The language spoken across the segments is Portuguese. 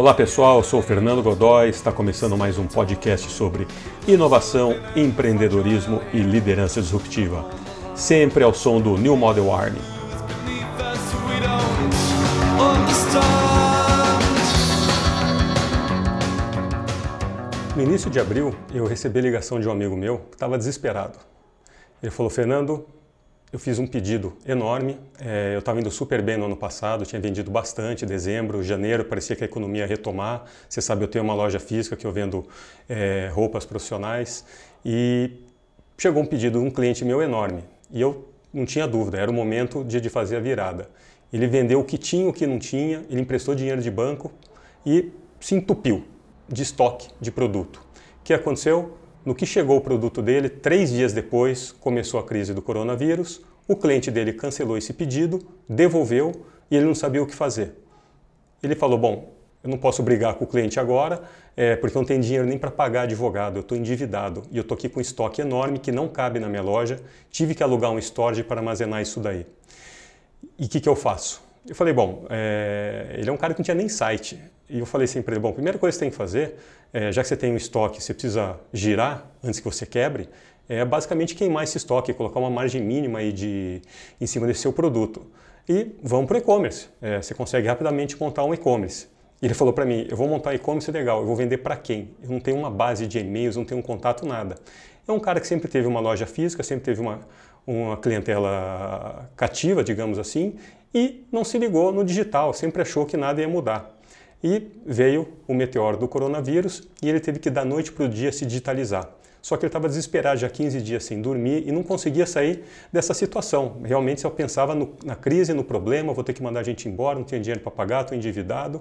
Olá pessoal, eu sou o Fernando Godoy, está começando mais um podcast sobre inovação, empreendedorismo e liderança disruptiva. Sempre ao som do New Model Army. No início de abril, eu recebi a ligação de um amigo meu que estava desesperado. Ele falou: Fernando, eu fiz um pedido enorme. eh, eu estava indo super bem no ano passado, tinha vendido bastante. Dezembro, janeiro, parecia que a economia ia retomar. Você sabe, eu tenho uma loja física que eu vendo eh, roupas profissionais. E chegou um pedido de um cliente meu enorme. E eu não tinha dúvida, era o momento de, de fazer a virada. Ele vendeu o que tinha, o que não tinha, ele emprestou dinheiro de banco e se entupiu de estoque de produto. O que aconteceu? No que chegou o produto dele, três dias depois começou a crise do coronavírus, o cliente dele cancelou esse pedido, devolveu e ele não sabia o que fazer. Ele falou: Bom, eu não posso brigar com o cliente agora, é, porque não tenho dinheiro nem para pagar advogado, eu estou endividado e eu estou aqui com um estoque enorme que não cabe na minha loja, tive que alugar um storage para armazenar isso daí. E o que, que eu faço? Eu falei, bom, é, ele é um cara que não tinha nem site. E eu falei assim para ele, bom, a primeira coisa que você tem que fazer, é, já que você tem um estoque, você precisa girar antes que você quebre, é basicamente queimar esse estoque, colocar uma margem mínima aí de, em cima desse seu produto. E vamos para o e-commerce. É, você consegue rapidamente montar um e-commerce. Ele falou para mim, eu vou montar e-commerce legal, eu vou vender para quem? Eu não tenho uma base de e-mails, não tenho um contato, nada. É um cara que sempre teve uma loja física, sempre teve uma, uma clientela cativa, digamos assim, e não se ligou no digital, sempre achou que nada ia mudar. E veio o meteoro do coronavírus e ele teve que da noite para o dia se digitalizar. Só que ele estava desesperado, já 15 dias sem dormir e não conseguia sair dessa situação. Realmente, eu pensava no, na crise, no problema, vou ter que mandar a gente embora, não tenho dinheiro para pagar, estou endividado.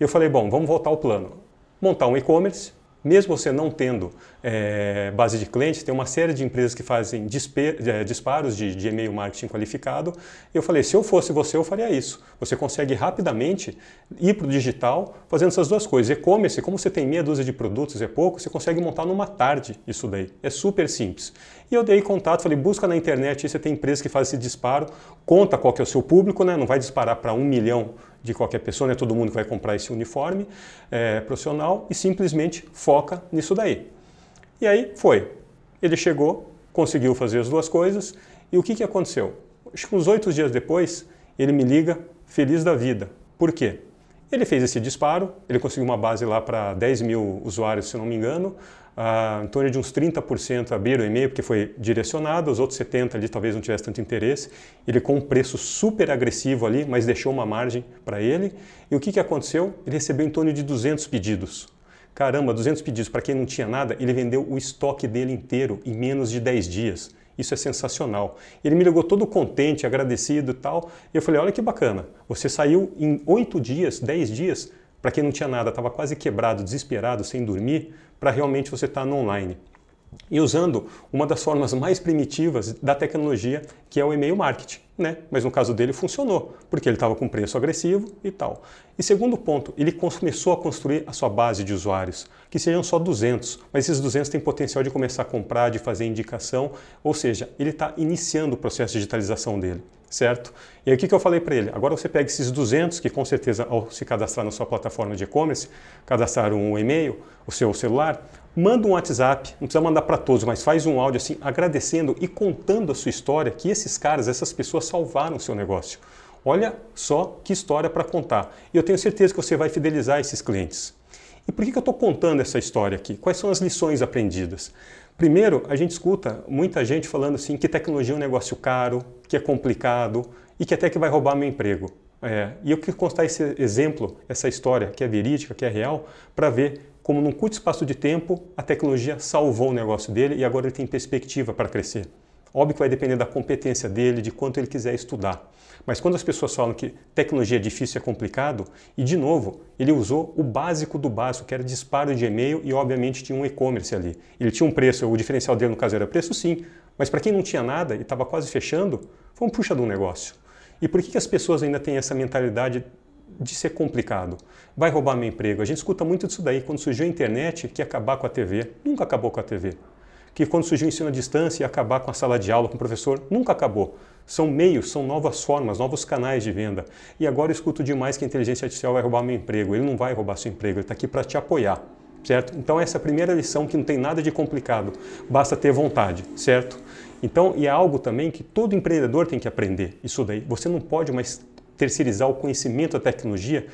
E eu falei, bom, vamos voltar ao plano. Montar um e-commerce, mesmo você não tendo é, base de clientes, tem uma série de empresas que fazem é, disparos de, de e-mail marketing qualificado. Eu falei, se eu fosse você, eu faria isso. Você consegue rapidamente ir para o digital fazendo essas duas coisas. E-commerce, como você tem meia dúzia de produtos, é pouco, você consegue montar numa tarde isso daí. É super simples. E eu dei contato, falei, busca na internet, você tem empresas que fazem esse disparo, conta qual que é o seu público, né? não vai disparar para um milhão de qualquer pessoa, não é todo mundo que vai comprar esse uniforme é, profissional e simplesmente foca nisso daí. E aí foi. Ele chegou, conseguiu fazer as duas coisas e o que, que aconteceu? Acho que uns oito dias depois, ele me liga feliz da vida. Por quê? Ele fez esse disparo, ele conseguiu uma base lá para 10 mil usuários, se não me engano, ah, em torno de uns 30% abriram o e-mail porque foi direcionado, os outros 70% ali talvez não tivesse tanto interesse. Ele com um preço super agressivo ali, mas deixou uma margem para ele. E o que, que aconteceu? Ele recebeu em torno de 200 pedidos. Caramba, 200 pedidos para quem não tinha nada, ele vendeu o estoque dele inteiro em menos de 10 dias. Isso é sensacional. Ele me ligou todo contente, agradecido e tal. E eu falei: olha que bacana, você saiu em 8 dias, 10 dias, para quem não tinha nada, estava quase quebrado, desesperado, sem dormir, para realmente você estar no online. E usando uma das formas mais primitivas da tecnologia, que é o e-mail marketing. Né? Mas no caso dele funcionou, porque ele estava com preço agressivo e tal. E segundo ponto, ele começou a construir a sua base de usuários, que sejam só 200, mas esses 200 têm potencial de começar a comprar, de fazer indicação, ou seja, ele está iniciando o processo de digitalização dele, certo? E aí o que, que eu falei para ele? Agora você pega esses 200, que com certeza ao se cadastrar na sua plataforma de e-commerce, cadastrar um e-mail, o seu celular, manda um WhatsApp, não precisa mandar para todos, mas faz um áudio assim, agradecendo e contando a sua história, que esses caras, essas pessoas salvaram o seu negócio. Olha só que história para contar. E eu tenho certeza que você vai fidelizar esses clientes. E por que, que eu estou contando essa história aqui? Quais são as lições aprendidas? Primeiro, a gente escuta muita gente falando assim que tecnologia é um negócio caro, que é complicado e que até que vai roubar meu emprego. É, e eu quis contar esse exemplo, essa história que é verídica, que é real, para ver como num curto espaço de tempo a tecnologia salvou o negócio dele e agora ele tem perspectiva para crescer. Óbvio que vai depender da competência dele, de quanto ele quiser estudar. Mas quando as pessoas falam que tecnologia é difícil é complicado, e de novo, ele usou o básico do básico, que era disparo de e-mail e obviamente tinha um e-commerce ali. Ele tinha um preço, o diferencial dele no caso era preço sim, mas para quem não tinha nada e estava quase fechando, foi um puxa de um negócio. E por que, que as pessoas ainda têm essa mentalidade de ser complicado? Vai roubar meu emprego? A gente escuta muito disso daí. Quando surgiu a internet, que ia acabar com a TV. Nunca acabou com a TV. Que quando surgiu o ensino à distância ia acabar com a sala de aula, com o professor, nunca acabou. São meios, são novas formas, novos canais de venda. E agora eu escuto demais que a inteligência artificial vai roubar meu emprego. Ele não vai roubar seu emprego, ele está aqui para te apoiar, certo? Então essa é a primeira lição que não tem nada de complicado, basta ter vontade, certo? Então, e é algo também que todo empreendedor tem que aprender, isso daí. Você não pode mais terceirizar o conhecimento da tecnologia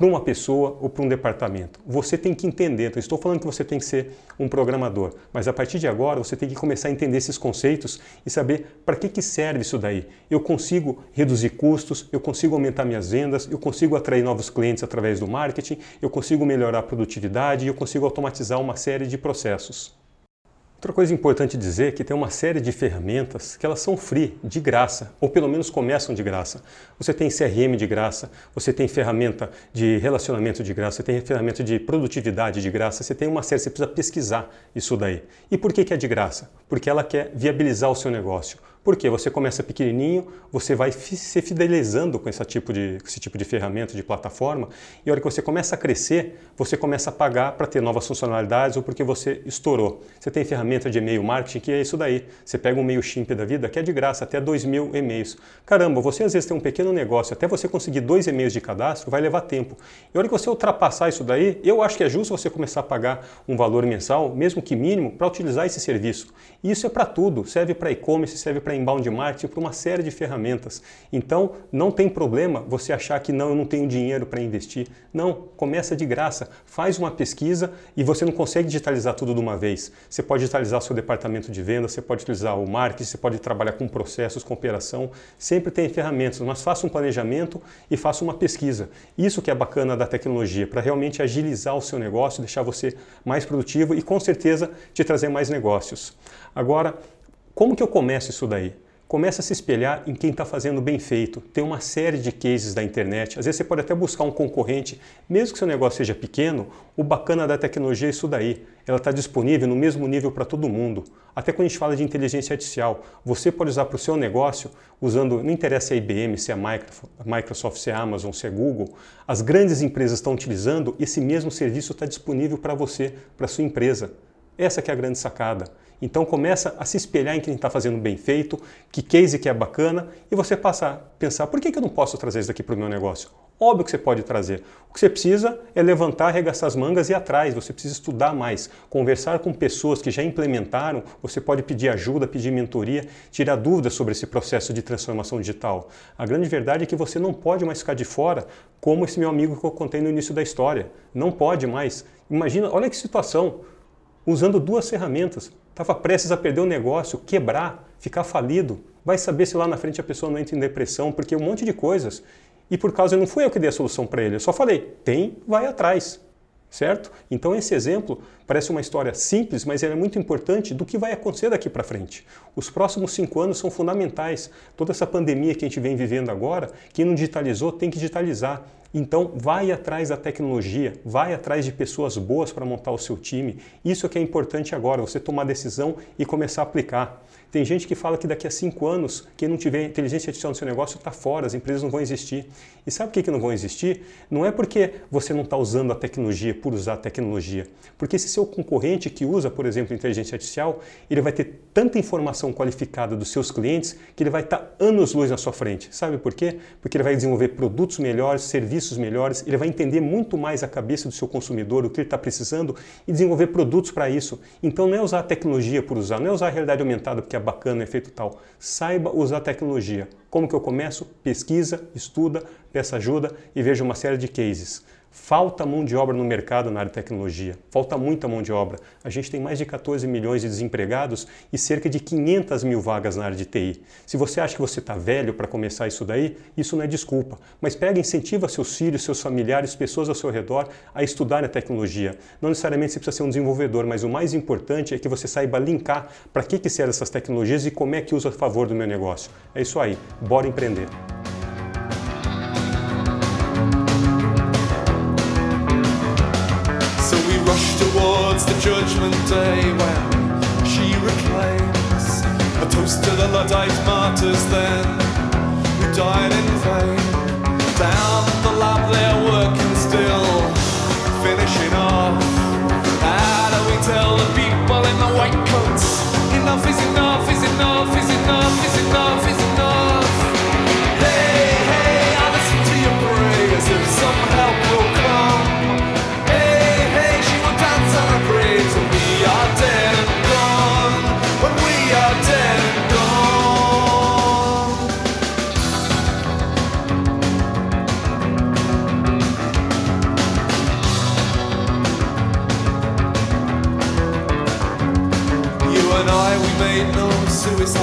para uma pessoa ou para um departamento. Você tem que entender. Então, estou falando que você tem que ser um programador, mas a partir de agora você tem que começar a entender esses conceitos e saber para que, que serve isso daí. Eu consigo reduzir custos, eu consigo aumentar minhas vendas, eu consigo atrair novos clientes através do marketing, eu consigo melhorar a produtividade eu consigo automatizar uma série de processos. Outra coisa importante dizer é que tem uma série de ferramentas que elas são free, de graça, ou pelo menos começam de graça. Você tem CRM de graça, você tem ferramenta de relacionamento de graça, você tem ferramenta de produtividade de graça, você tem uma série, você precisa pesquisar isso daí. E por que, que é de graça? Porque ela quer viabilizar o seu negócio. Porque você começa pequenininho, você vai se fidelizando com esse tipo, de, esse tipo de ferramenta, de plataforma, e a hora que você começa a crescer, você começa a pagar para ter novas funcionalidades ou porque você estourou. Você tem ferramenta de e-mail marketing que é isso daí. Você pega um MailChimp da vida que é de graça, até 2 mil e-mails. Caramba, você às vezes tem um pequeno negócio, até você conseguir dois e-mails de cadastro vai levar tempo. E a hora que você ultrapassar isso daí, eu acho que é justo você começar a pagar um valor mensal, mesmo que mínimo, para utilizar esse serviço. E isso é para tudo, serve para e-commerce, serve para para inbound marketing, para uma série de ferramentas. Então, não tem problema você achar que não, eu não tenho dinheiro para investir. Não, começa de graça, faz uma pesquisa e você não consegue digitalizar tudo de uma vez. Você pode digitalizar seu departamento de venda, você pode utilizar o marketing, você pode trabalhar com processos, com operação. Sempre tem ferramentas, mas faça um planejamento e faça uma pesquisa. Isso que é bacana da tecnologia, para realmente agilizar o seu negócio, deixar você mais produtivo e com certeza te trazer mais negócios. Agora, como que eu começo isso daí? Começa a se espelhar em quem está fazendo bem feito. Tem uma série de cases da internet. Às vezes você pode até buscar um concorrente, mesmo que seu negócio seja pequeno. O bacana da tecnologia é isso daí. Ela está disponível no mesmo nível para todo mundo. Até quando a gente fala de inteligência artificial, você pode usar para o seu negócio, usando, não interessa se é IBM, se é Microsoft, se é Amazon, se é Google. As grandes empresas estão utilizando, esse mesmo serviço está disponível para você, para sua empresa. Essa que é a grande sacada. Então começa a se espelhar em quem está fazendo bem feito, que case que é bacana, e você passa a pensar, por que, que eu não posso trazer isso aqui para o meu negócio? Óbvio que você pode trazer. O que você precisa é levantar, arregaçar as mangas e ir atrás. Você precisa estudar mais, conversar com pessoas que já implementaram. Você pode pedir ajuda, pedir mentoria, tirar dúvidas sobre esse processo de transformação digital. A grande verdade é que você não pode mais ficar de fora, como esse meu amigo que eu contei no início da história. Não pode mais. Imagina, olha que situação. Usando duas ferramentas, estava prestes a perder o negócio, quebrar, ficar falido. Vai saber se lá na frente a pessoa não entra em depressão, porque um monte de coisas. E por causa, não fui eu que dei a solução para ele, eu só falei, tem, vai atrás. Certo? Então esse exemplo parece uma história simples, mas ela é muito importante do que vai acontecer daqui para frente. Os próximos cinco anos são fundamentais. Toda essa pandemia que a gente vem vivendo agora, quem não digitalizou tem que digitalizar. Então, vai atrás da tecnologia, vai atrás de pessoas boas para montar o seu time. Isso é que é importante agora, você tomar decisão e começar a aplicar. Tem gente que fala que daqui a cinco anos, quem não tiver inteligência artificial no seu negócio está fora, as empresas não vão existir. E sabe por que, que não vão existir? Não é porque você não está usando a tecnologia por usar a tecnologia. Porque esse seu concorrente que usa, por exemplo, inteligência artificial, ele vai ter tanta informação qualificada dos seus clientes que ele vai estar tá anos-luz na sua frente. Sabe por quê? Porque ele vai desenvolver produtos melhores, serviços melhores, ele vai entender muito mais a cabeça do seu consumidor, o que ele está precisando e desenvolver produtos para isso. Então não é usar a tecnologia por usar, não é usar a realidade aumentada porque é bacana, é feito tal. Saiba usar a tecnologia. Como que eu começo? Pesquisa, estuda, peça ajuda e veja uma série de cases. Falta mão de obra no mercado na área de tecnologia, falta muita mão de obra. A gente tem mais de 14 milhões de desempregados e cerca de 500 mil vagas na área de TI. Se você acha que você está velho para começar isso daí, isso não é desculpa. Mas pega e incentiva seus filhos, seus familiares, pessoas ao seu redor a estudar a tecnologia. Não necessariamente você precisa ser um desenvolvedor, mas o mais importante é que você saiba linkar para que, que servem essas tecnologias e como é que usa a favor do meu negócio. É isso aí, bora empreender. Towards the judgment day when she reclaims a toast to the Luddite martyrs then who died in vain.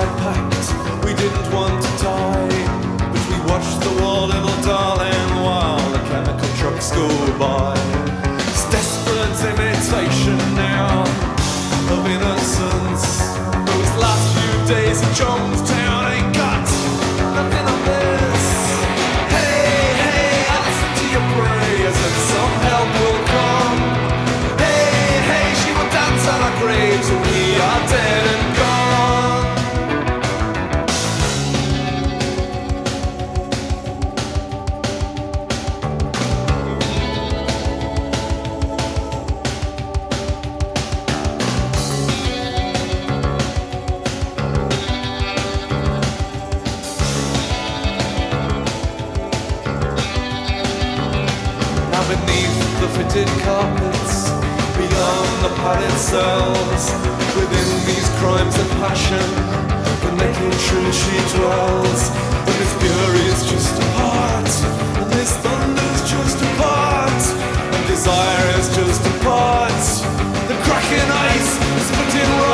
Suicide pact. We didn't want to die, but we watched the war, little darling, while the chemical trucks go by. Now beneath the fitted carpets, beyond the padded cells, within these crimes of passion, the naked truth she dwells. And this fury is just a part, and this thunder's just a part, and desire is just a part. The cracking ice, the splitting rock.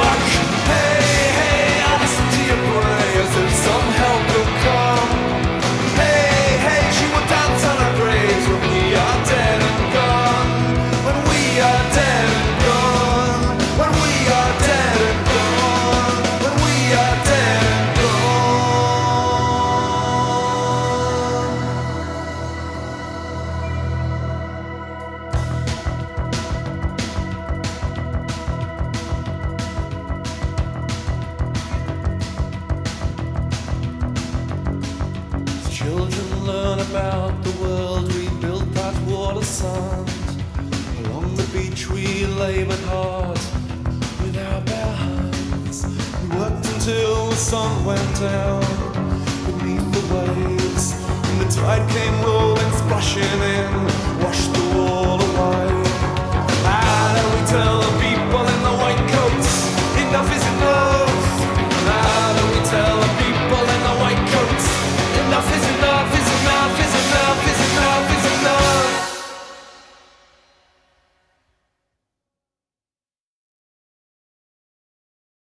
We labored hard with our bare hands. We worked until the sun went down